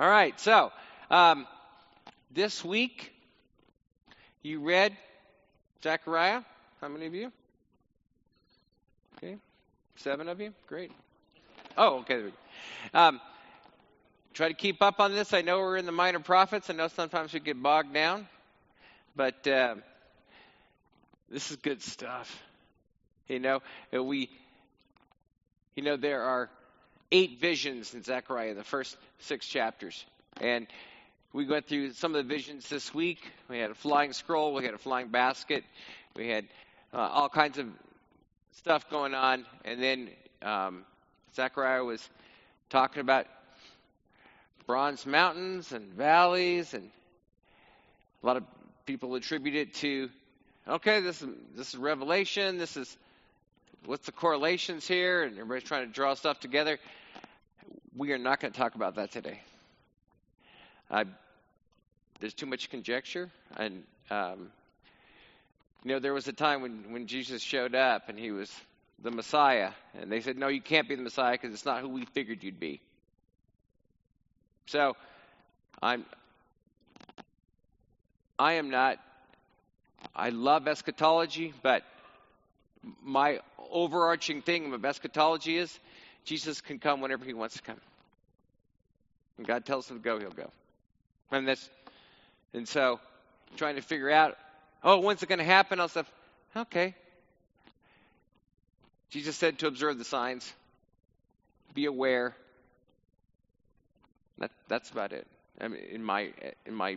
All right, so um, this week you read Zechariah. How many of you? Okay, seven of you. Great. Oh, okay. Um, try to keep up on this. I know we're in the minor prophets. I know sometimes we get bogged down, but uh, this is good stuff. You know, we, you know, there are eight visions in Zechariah, the first six chapters. And we went through some of the visions this week. We had a flying scroll, we had a flying basket, we had uh, all kinds of stuff going on. And then um, Zechariah was talking about bronze mountains and valleys, and a lot of people attribute it to, okay, this is this is Revelation. This is what's the correlations here, and everybody's trying to draw stuff together. We are not going to talk about that today. There's too much conjecture, and um, you know there was a time when when Jesus showed up and he was the Messiah, and they said, "No, you can't be the Messiah because it's not who we figured you'd be." So, I'm I am not. I love eschatology, but my overarching thing of eschatology is Jesus can come whenever he wants to come. When God tells him to go, he'll go. And that's and so trying to figure out, oh, when's it going to happen? I'll say, okay. Jesus said to observe the signs, be aware. That, that's about it. I mean, in my in my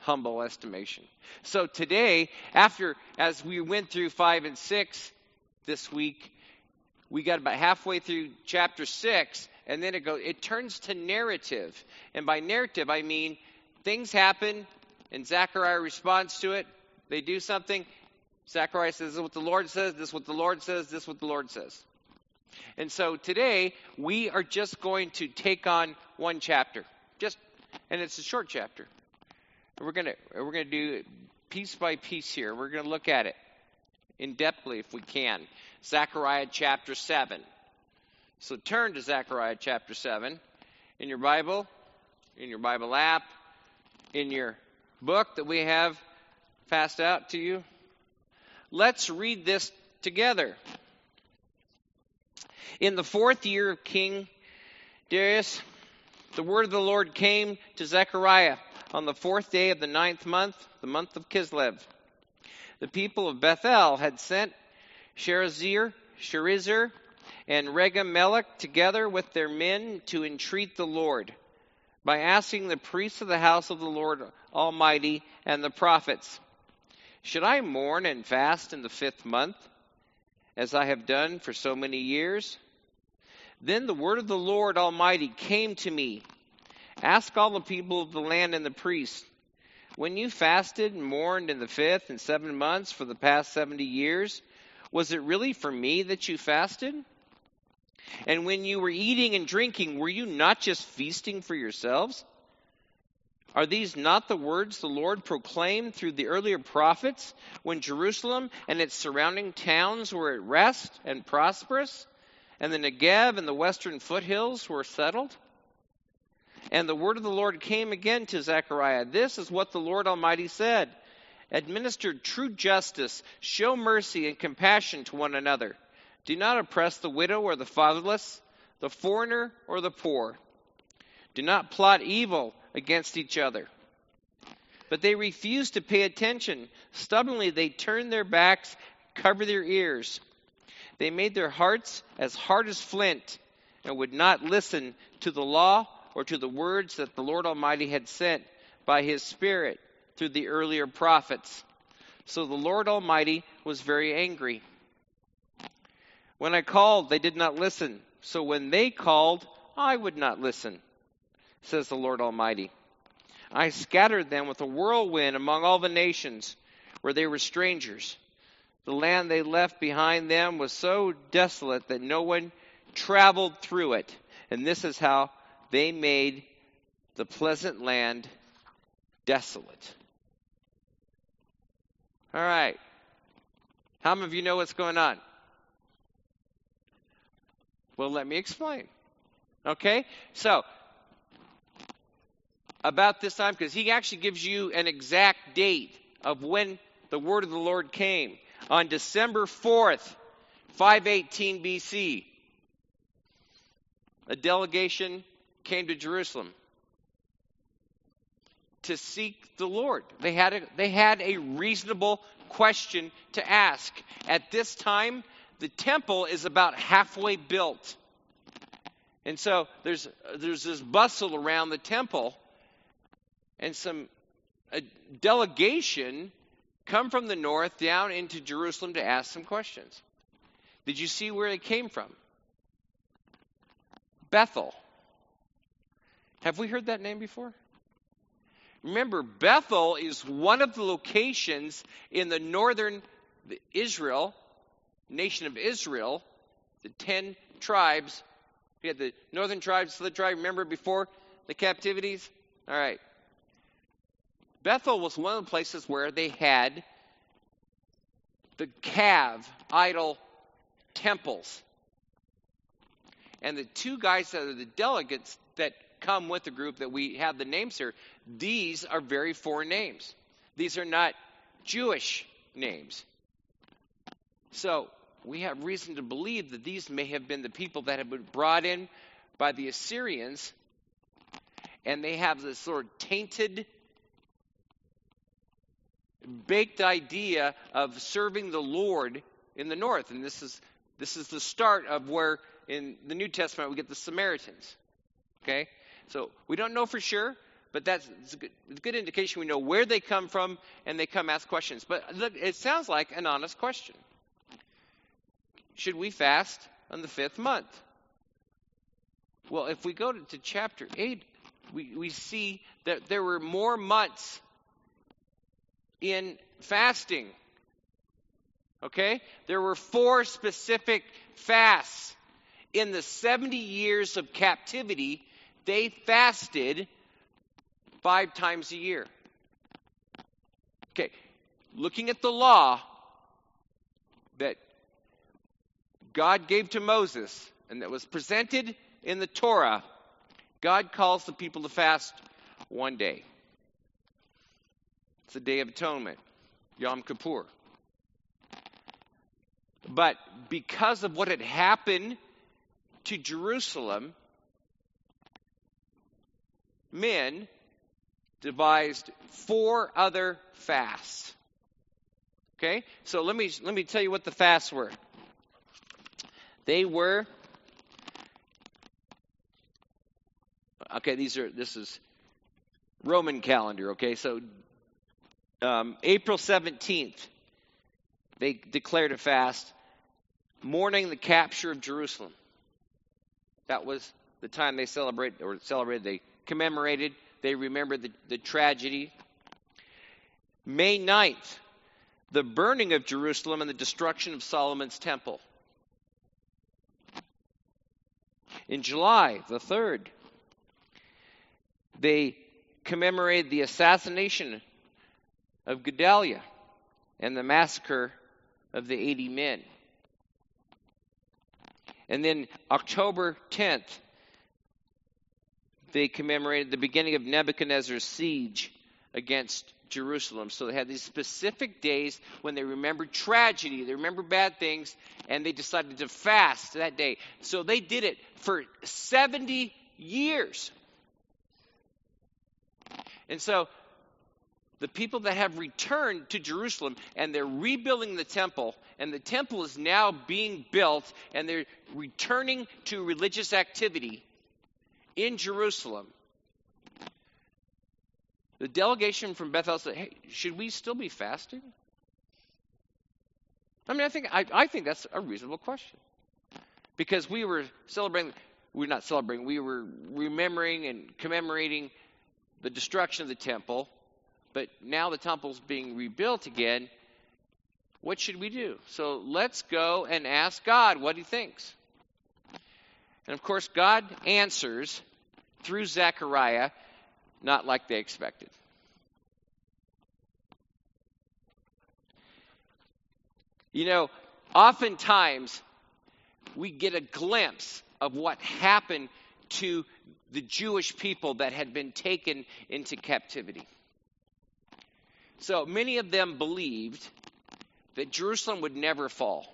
humble estimation. So today, after as we went through five and six this week, we got about halfway through chapter six, and then it goes. It turns to narrative, and by narrative I mean things happen, and Zechariah responds to it. They do something. Zechariah says, This is what the Lord says, this is what the Lord says, this is what the Lord says. And so today, we are just going to take on one chapter. Just and it's a short chapter. And we're gonna we're gonna do piece by piece here. We're gonna look at it in depthly if we can. Zechariah chapter seven. So turn to Zechariah chapter seven in your Bible, in your Bible app, in your book that we have passed out to you. Let's read this together. In the fourth year of King Darius, the word of the Lord came to Zechariah on the fourth day of the ninth month, the month of Kislev. The people of Bethel had sent Sherazir, Sherezer, and Regem together with their men to entreat the Lord by asking the priests of the house of the Lord Almighty and the prophets, Should I mourn and fast in the fifth month, as I have done for so many years? Then the word of the Lord Almighty came to me Ask all the people of the land and the priests, when you fasted and mourned in the fifth and seven months for the past seventy years, was it really for me that you fasted? And when you were eating and drinking, were you not just feasting for yourselves? Are these not the words the Lord proclaimed through the earlier prophets when Jerusalem and its surrounding towns were at rest and prosperous, and the Negev and the western foothills were settled? And the word of the Lord came again to Zechariah. This is what the Lord Almighty said Administer true justice, show mercy and compassion to one another do not oppress the widow or the fatherless, the foreigner or the poor. Do not plot evil against each other. But they refused to pay attention. Stubbornly, they turned their backs, covered their ears. They made their hearts as hard as flint and would not listen to the law or to the words that the Lord Almighty had sent by his Spirit through the earlier prophets. So the Lord Almighty was very angry. When I called, they did not listen. So when they called, I would not listen, says the Lord Almighty. I scattered them with a whirlwind among all the nations where they were strangers. The land they left behind them was so desolate that no one traveled through it. And this is how they made the pleasant land desolate. All right. How many of you know what's going on? Well, let me explain. Okay? So, about this time because he actually gives you an exact date of when the word of the Lord came on December 4th, 518 BC. A delegation came to Jerusalem to seek the Lord. They had a, they had a reasonable question to ask. At this time, the temple is about halfway built. And so there's there's this bustle around the temple and some a delegation come from the north down into Jerusalem to ask some questions. Did you see where they came from? Bethel. Have we heard that name before? Remember, Bethel is one of the locations in the northern Israel, nation of Israel, the ten tribes. We had the northern tribes, the tribe, remember before the captivities? All right. Bethel was one of the places where they had the calf idol temples. And the two guys that are the delegates that come with the group that we have the names here, these are very foreign names. These are not Jewish names. So we have reason to believe that these may have been the people that have been brought in by the Assyrians, and they have this sort of tainted, baked idea of serving the Lord in the north. And this is this is the start of where in the New Testament we get the Samaritans. Okay? So we don't know for sure, but that's a good, a good indication we know where they come from and they come ask questions. But look, it sounds like an honest question. Should we fast on the fifth month? Well, if we go to, chapter 8, we, we see that there were more months in fasting. Okay? There were four specific fasts. In the 70 years of captivity, they fasted five times a year. Okay, looking at the law that God gave to Moses and that was presented in the Torah, God calls the people to fast one day. It's the Day of Atonement, Yom Kippur. But because of what had happened to Jerusalem, men devised four other fasts. Okay? So let me let me tell you what the fasts were. They were Okay, these are this is Roman calendar, okay? So um, April 17th, they declared a fast, mourning the capture of Jerusalem. That was the time they celebrated, or celebrated, they commemorated, they remembered the, the tragedy. May 9th, the burning of Jerusalem and the destruction of Solomon's temple. In July, the 3rd, they commemorated the assassination of Gedaliah and the massacre of the 80 men. And then October 10th, they commemorated the beginning of Nebuchadnezzar's siege against Jerusalem. So they had these specific days when they remembered tragedy, they remembered bad things, and they decided to fast that day. So they did it for 70 years. And so the people that have returned to Jerusalem and they're rebuilding the temple, and the temple is now being built, and they're returning to religious activity in Jerusalem. The delegation from Bethel said, Hey, should we still be fasting? I mean, I think, I, I think that's a reasonable question. Because we were celebrating, we we're not celebrating, we were remembering and commemorating the destruction of the temple but now the temple's being rebuilt again. What should we do? So let's go and ask God what he thinks. And of course, God answers through Zechariah, not like they expected. You know, oftentimes we get a glimpse of what happened to the Jewish people that had been taken into captivity. So many of them believed that Jerusalem would never fall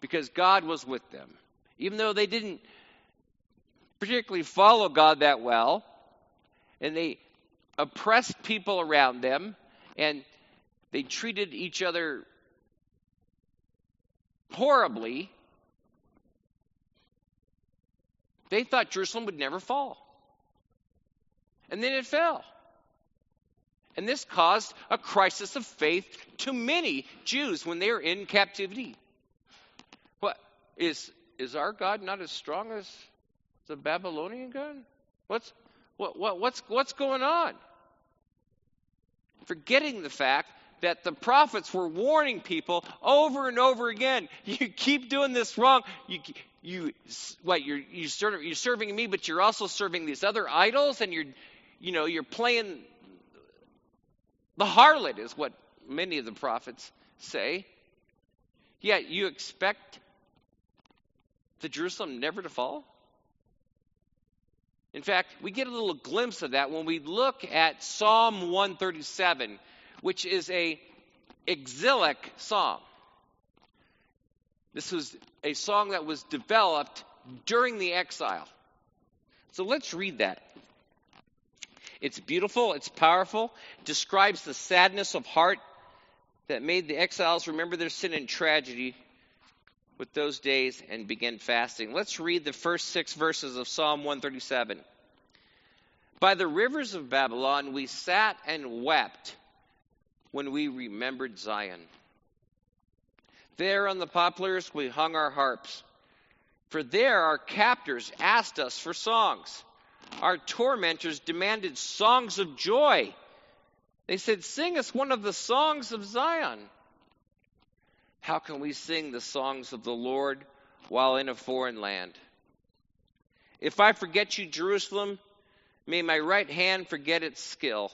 because God was with them. Even though they didn't particularly follow God that well, and they oppressed people around them, and they treated each other horribly, they thought Jerusalem would never fall. And then it fell. And this caused a crisis of faith to many Jews when they were in captivity. What is is our God not as strong as the Babylonian God? What's what, what what's what's going on? Forgetting the fact that the prophets were warning people over and over again. You keep doing this wrong. You you what you're you serve, you're serving me, but you're also serving these other idols, and you're you know you're playing the harlot is what many of the prophets say. Yet you expect the Jerusalem never to fall? In fact, we get a little glimpse of that when we look at Psalm 137, which is a exilic psalm. This was a song that was developed during the exile. So let's read that. It's beautiful, it's powerful, describes the sadness of heart that made the exiles remember their sin and tragedy with those days and begin fasting. Let's read the first six verses of Psalm 137. By the rivers of Babylon we sat and wept when we remembered Zion. There on the poplars we hung our harps, for there our captors asked us for songs. Our tormentors demanded songs of joy. They said, Sing us one of the songs of Zion. How can we sing the songs of the Lord while in a foreign land? If I forget you, Jerusalem, may my right hand forget its skill.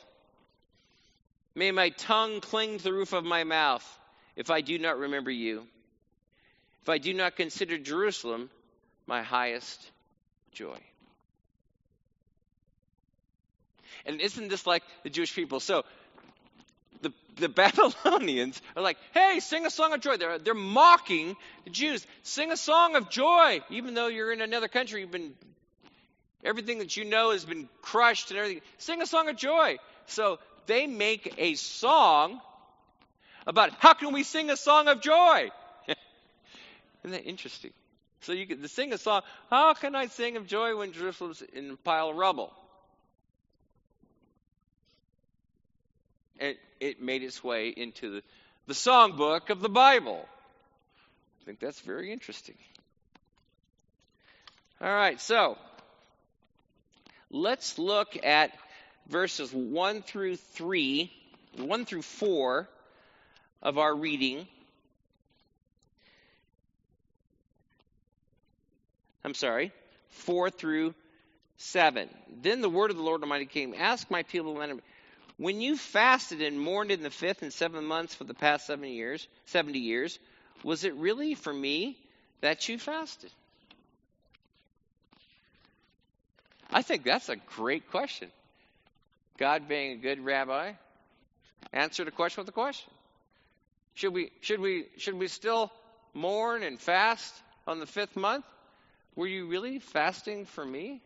May my tongue cling to the roof of my mouth if I do not remember you. If I do not consider Jerusalem my highest joy. And isn't this like the Jewish people? So the, the Babylonians are like, hey, sing a song of joy. They're, they're mocking the Jews. Sing a song of joy, even though you're in another country. You've been, everything that you know has been crushed and everything. Sing a song of joy. So they make a song about how can we sing a song of joy? Isn't that interesting? So you can sing a song. How can I sing of joy when Jerusalem's in a pile of rubble? It, it made its way into the, the songbook of the Bible. I think that's very interesting. All right, so let's look at verses 1 through 3, 1 through 4 of our reading. I'm sorry, 4 through 7. Then the word of the Lord Almighty came, Ask my people, when you fasted and mourned in the fifth and seventh months for the past seven years, 70 years, was it really for me that you fasted? I think that's a great question. God being a good rabbi, answer the question with a question. Should we should we should we still mourn and fast on the fifth month? Were you really fasting for me?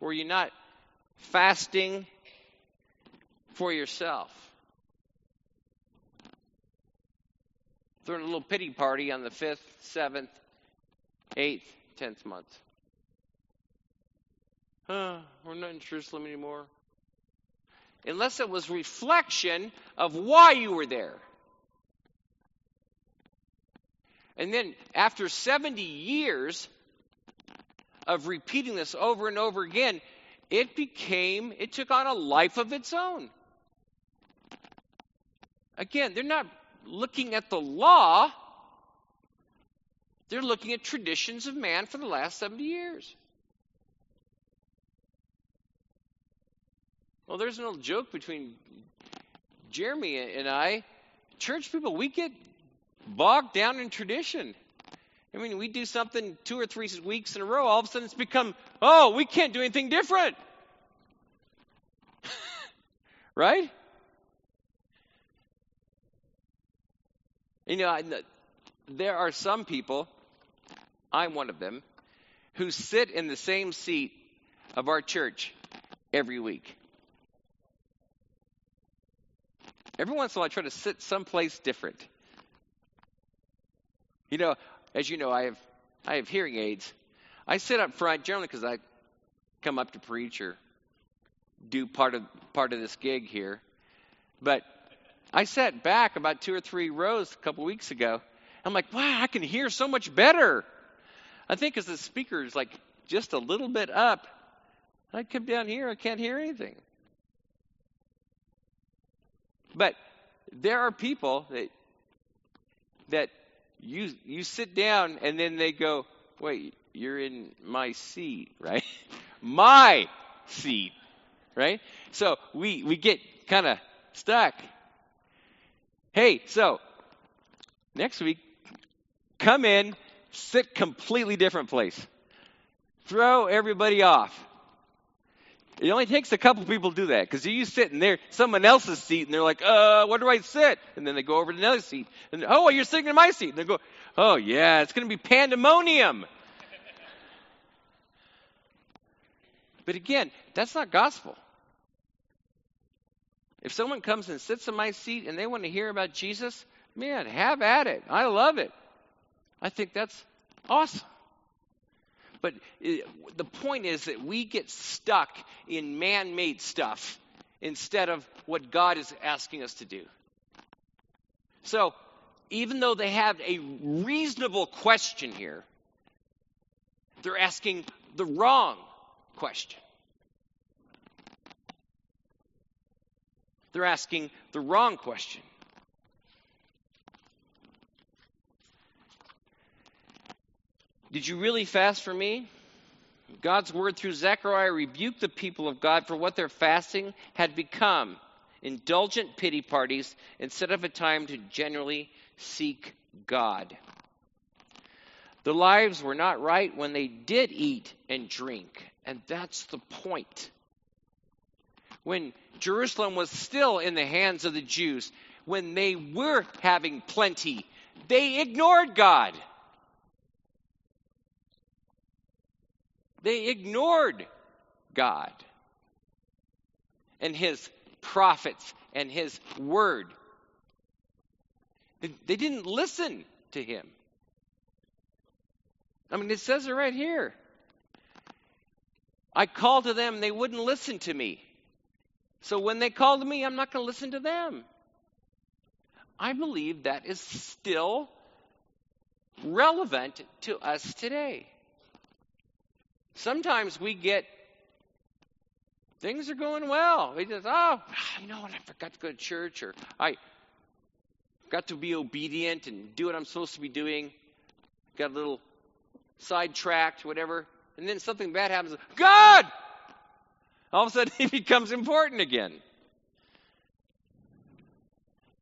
Were you not fasting for yourself. Throwing a little pity party on the fifth, seventh, eighth, tenth month. Huh, we're not in Jerusalem anymore. Unless it was reflection of why you were there. And then after 70 years of repeating this over and over again, it became, it took on a life of its own. Again, they're not looking at the law, they're looking at traditions of man for the last 70 years. Well, there's an old joke between Jeremy and I. Church people, we get bogged down in tradition. I mean, we do something two or three weeks in a row, all of a sudden it's become, oh, we can't do anything different. right? You know, there are some people, I'm one of them, who sit in the same seat of our church every week. Every once in a while, I try to sit someplace different. You know, as you know, I have I have hearing aids. I sit up front generally because I come up to preach or do part of part of this gig here. But I sat back about two or three rows a couple weeks ago. I'm like, wow, I can hear so much better. I think as the speaker is like just a little bit up, I come down here, I can't hear anything. But there are people that that you you sit down and then they go, "Wait, you're in my seat, right? my seat." Right? So we we get kind of stuck. Hey, so next week come in, sit completely different place. Throw everybody off. It only takes a couple people to do that because you sit in there, someone else's seat, and they're like, uh, where do I sit? And then they go over to another seat. And, oh, well, you're sitting in my seat. And they go, oh, yeah, it's going to be pandemonium. but again, that's not gospel. If someone comes and sits in my seat and they want to hear about Jesus, man, have at it. I love it. I think that's awesome. But it, the point is that we get stuck in man made stuff instead of what God is asking us to do. So, even though they have a reasonable question here, they're asking the wrong question. They're asking the wrong question. Did you really fast for me? God's word through Zechariah rebuked the people of God for what their fasting had become indulgent pity parties instead of a time to genuinely seek God. The lives were not right when they did eat and drink, and that's the point. When Jerusalem was still in the hands of the Jews, when they were having plenty, they ignored God. They ignored God and his prophets and his word. They didn't listen to him. I mean, it says it right here. I called to them, they wouldn't listen to me. So when they call to me, I'm not going to listen to them. I believe that is still relevant to us today. Sometimes we get things are going well. We just, oh, you know what, I forgot to go to church, or I got to be obedient and do what I'm supposed to be doing. Got a little sidetracked, whatever. And then something bad happens. God! All of a sudden, it becomes important again.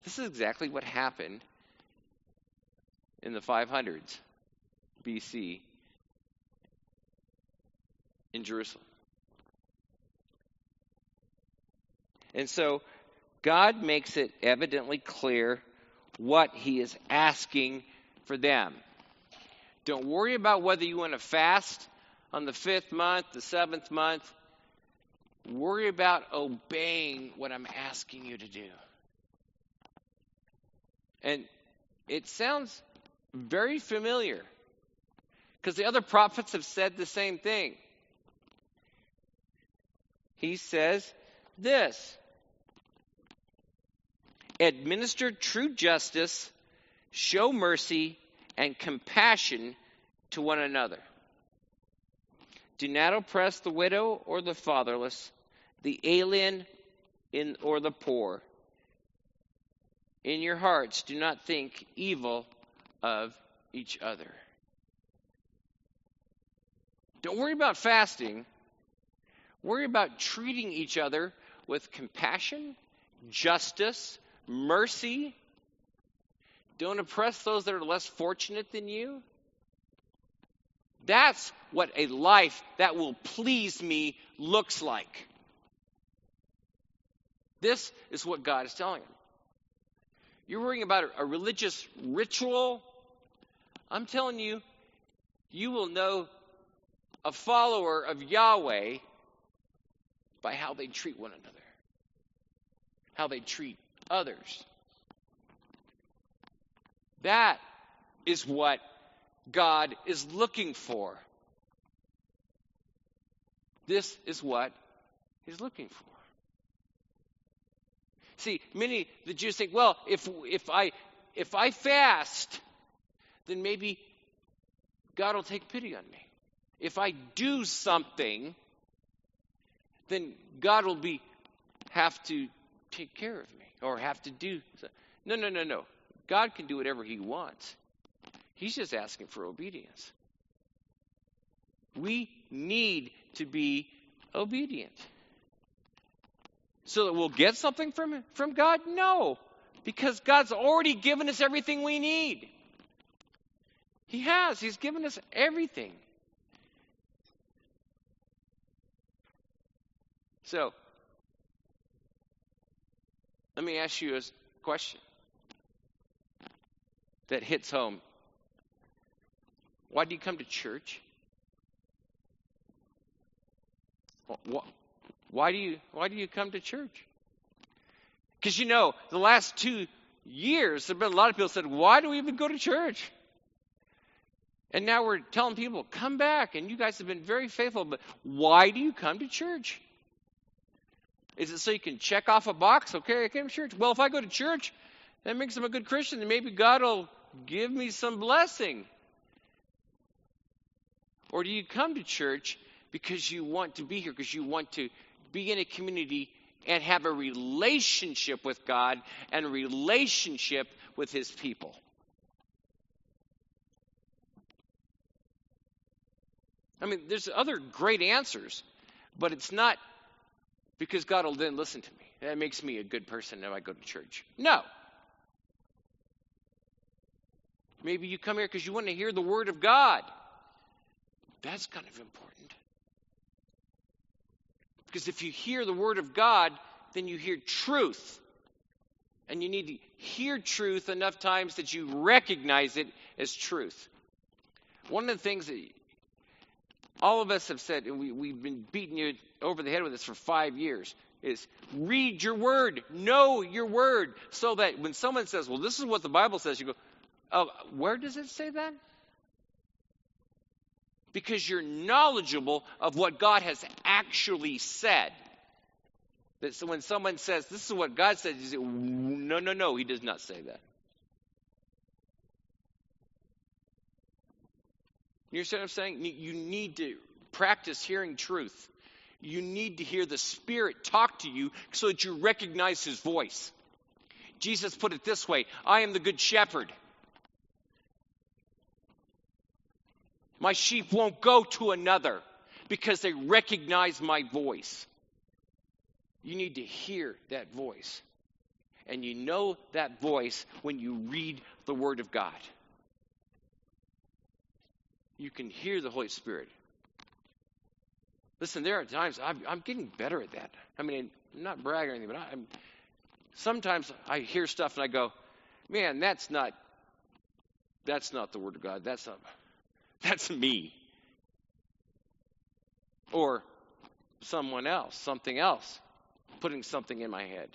This is exactly what happened in the 500s BC in Jerusalem. And so God makes it evidently clear what he is asking for them. Don't worry about whether you want to fast on the fifth month, the seventh month. Worry about obeying what I'm asking you to do. And it sounds very familiar because the other prophets have said the same thing he says this Administer true justice, show mercy and compassion to one another. Do not oppress the widow or the fatherless, the alien in, or the poor. In your hearts, do not think evil of each other. Don't worry about fasting. Worry about treating each other with compassion, justice, mercy. Don't oppress those that are less fortunate than you. That's what a life that will please me looks like. This is what God is telling him. You're worrying about a, religious ritual. I'm telling you, you will know a follower of Yahweh by how they treat one another, how they treat others. That is what God is looking for. This is what He's looking for. See, many the Jews think, well, if if I if I fast, then maybe God will take pity on me. If I do something, then God will be have to take care of me or have to do no no no no. God can do whatever he wants. He's just asking for obedience. We need to be obedient so that we'll get something from, from God? No, because God's already given us everything we need. He has, He's given us everything. So, let me ask you a question that hits home. Why do you come to church? Why do you why do you come to church? Because you know, the last two years, there have been a lot of people said, Why do we even go to church? And now we're telling people, come back, and you guys have been very faithful, but why do you come to church? Is it so you can check off a box? Okay, I came to church. Well, if I go to church, that makes them a good Christian, and maybe God will give me some blessing. Or do you come to church because you want to be here, because you want to be in a community and have a relationship with God and relationship with His people. I mean, there's other great answers, but it's not because God will then listen to me. That makes me a good person if I go to church. No. Maybe you come here because you want to hear the Word of God. That's kind of important. Because if you hear the Word of God, then you hear truth. And you need to hear truth enough times that you recognize it as truth. One of the things that all of us have said, and we, we've been beating you over the head with this for five years, is read your word, know your word, so that when someone says, Well, this is what the Bible says, you go, Oh, where does it say that? Because you're knowledgeable of what God has actually said. That so when someone says, This is what God said, you say, No, no, no, he does not say that. You understand what I'm saying? You need to practice hearing truth. You need to hear the Spirit talk to you so that you recognize His voice. Jesus put it this way I am the Good Shepherd. My sheep won't go to another because they recognize my voice. You need to hear that voice. And you know that voice when you read the Word of God. You can hear the Holy Spirit. Listen, there are times I'm, I'm getting better at that. I mean, I'm not bragging or anything, but I'm, sometimes I hear stuff and I go, man, that's not, that's not the Word of God. That's not, that's me. Or someone else, something else, putting something in my head.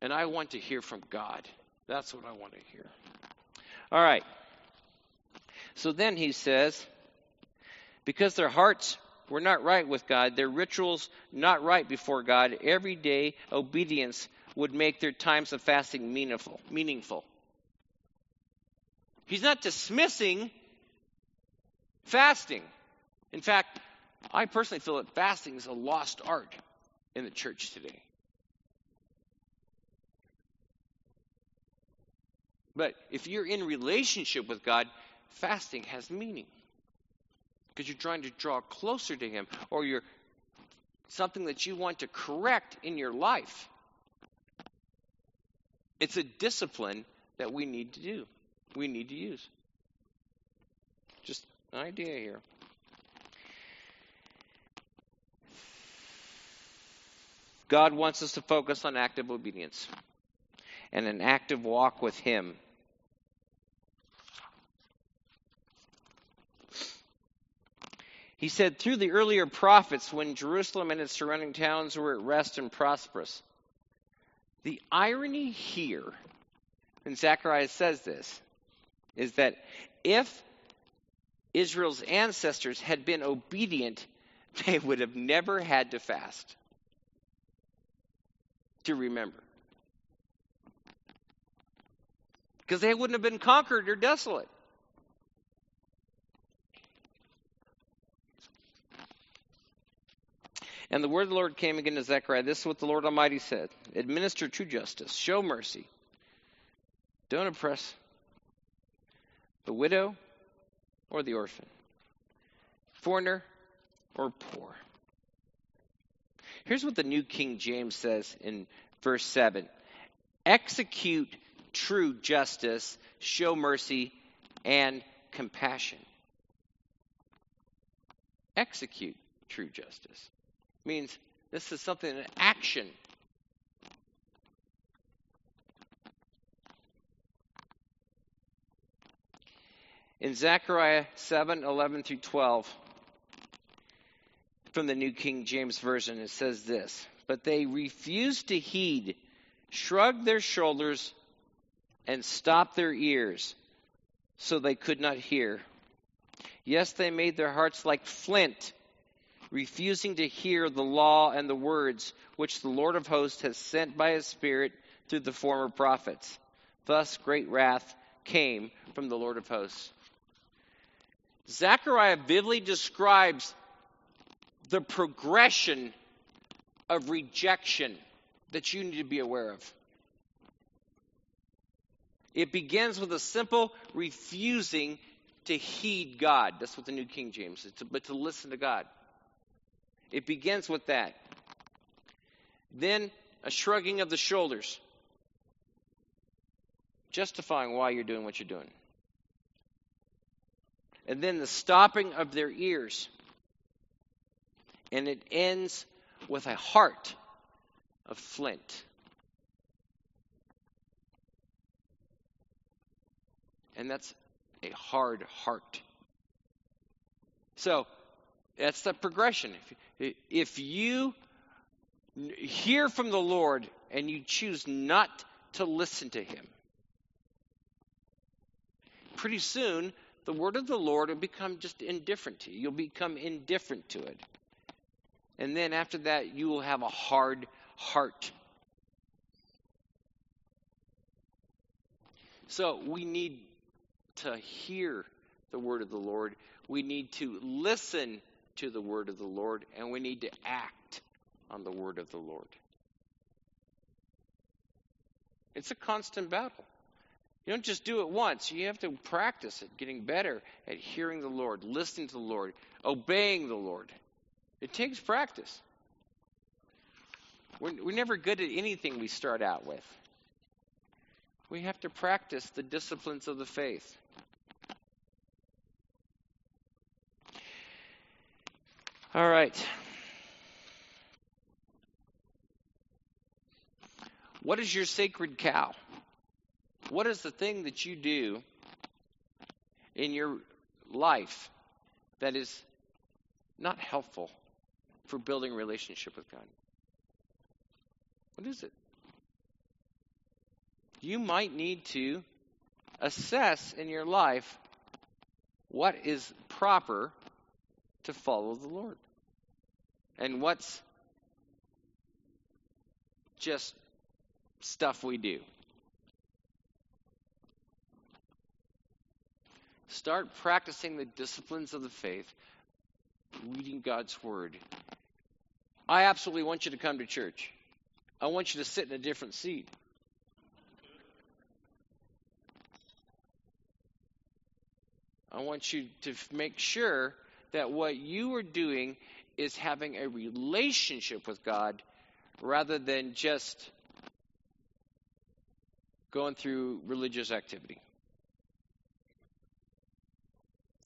And I want to hear from God. That's what I want to hear. All right. So then he says, because their hearts were not right with God, their rituals not right before God, everyday obedience would make their times of fasting meaningful. Meaningful. He's not dismissing Fasting. In fact, I personally feel that fasting is a lost art in the church today. But if you're in relationship with God, fasting has meaning. Because you're trying to draw closer to Him, or you're something that you want to correct in your life. It's a discipline that we need to do, we need to use. Just idea here. God wants us to focus on active obedience and an active walk with Him. He said, through the earlier prophets, when Jerusalem and its surrounding towns were at rest and prosperous. The irony here, when Zechariah says this, is that if Israel's ancestors had been obedient, they would have never had to fast. To remember. Because they wouldn't have been conquered or desolate. And the word of the Lord came again to Zechariah. This is what the Lord Almighty said Administer true justice, show mercy. Don't oppress the widow or the orphan, foreigner or poor. Here's what the New King James says in verse 7 Execute true justice, show mercy, and compassion. Execute true justice means this is something an action. In Zechariah 7 11 through 12, from the New King James Version, it says this But they refused to heed, shrugged their shoulders, and stopped their ears, so they could not hear. Yes, they made their hearts like flint refusing to hear the law and the words which the Lord of hosts has sent by his Spirit through the former prophets. Thus great wrath came from the Lord of hosts. Zechariah vividly describes the progression of rejection that you need to be aware of. It begins with a simple refusing to heed God. That's what the New King James is, but to listen to God. It begins with that. Then a shrugging of the shoulders, justifying why you're doing what you're doing. And then the stopping of their ears. And it ends with a heart of flint. And that's a hard heart. So, that's the progression. If, if you hear from the Lord and you choose not to listen to Him, pretty soon the word of the Lord will become just indifferent to you. You'll become indifferent to it. And then after that, you will have a hard heart. So we need to hear the word of the Lord. We need to listen to the word of the Lord, and we need to act on the word of the Lord. It's a constant battle. You don't just do it once. You have to practice it, getting better at hearing the Lord, listening to the Lord, obeying the Lord. It takes practice. We're, we're never good at anything we start out with. We have to practice the disciplines of the faith. All right. What is your sacred cow? What is the thing that you do in your life that is not helpful for building a relationship with God? What is it? You might need to assess in your life what is proper to follow the Lord. And what's just stuff we do? Start practicing the disciplines of the faith, reading God's Word. I absolutely want you to come to church. I want you to sit in a different seat. I want you to make sure that what you are doing is having a relationship with God rather than just going through religious activity.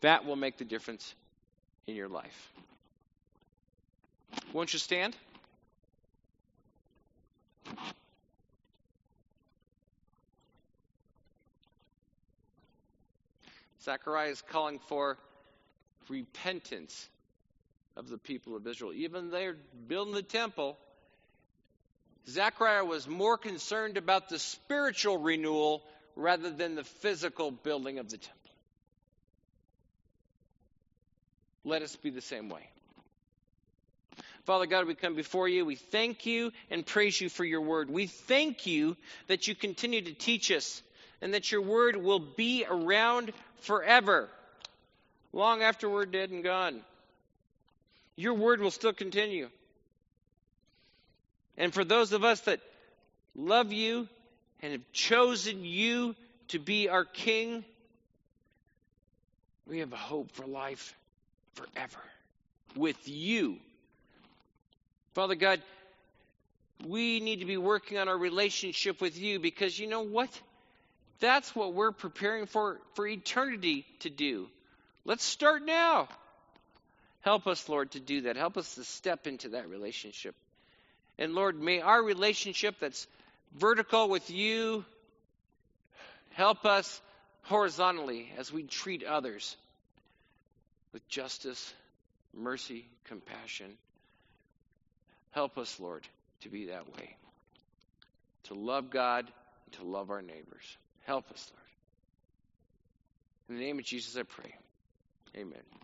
That will make the difference in your life. Won't you stand? Zechariah is calling for repentance of the people of Israel. Even they're building the temple. Zechariah was more concerned about the spiritual renewal rather than the physical building of the temple. Let us be the same way. Father God, we come before you. We thank you and praise you for your word. We thank you that you continue to teach us and that your word will be around forever, long after we're dead and gone. Your word will still continue. And for those of us that love you and have chosen you to be our King, we have a hope for life forever with you. Father God, we need to be working on our relationship with you because you know what? That's what we're preparing for for eternity to do. Let's start now. Help us, Lord, to do that. Help us to step into that relationship. And Lord, may our relationship that's vertical with you help us horizontally as we treat others with justice, mercy, compassion. Help us, Lord, to be that way. To love God, to love our neighbors. Help us, Lord. In the name of Jesus, I pray. Amen.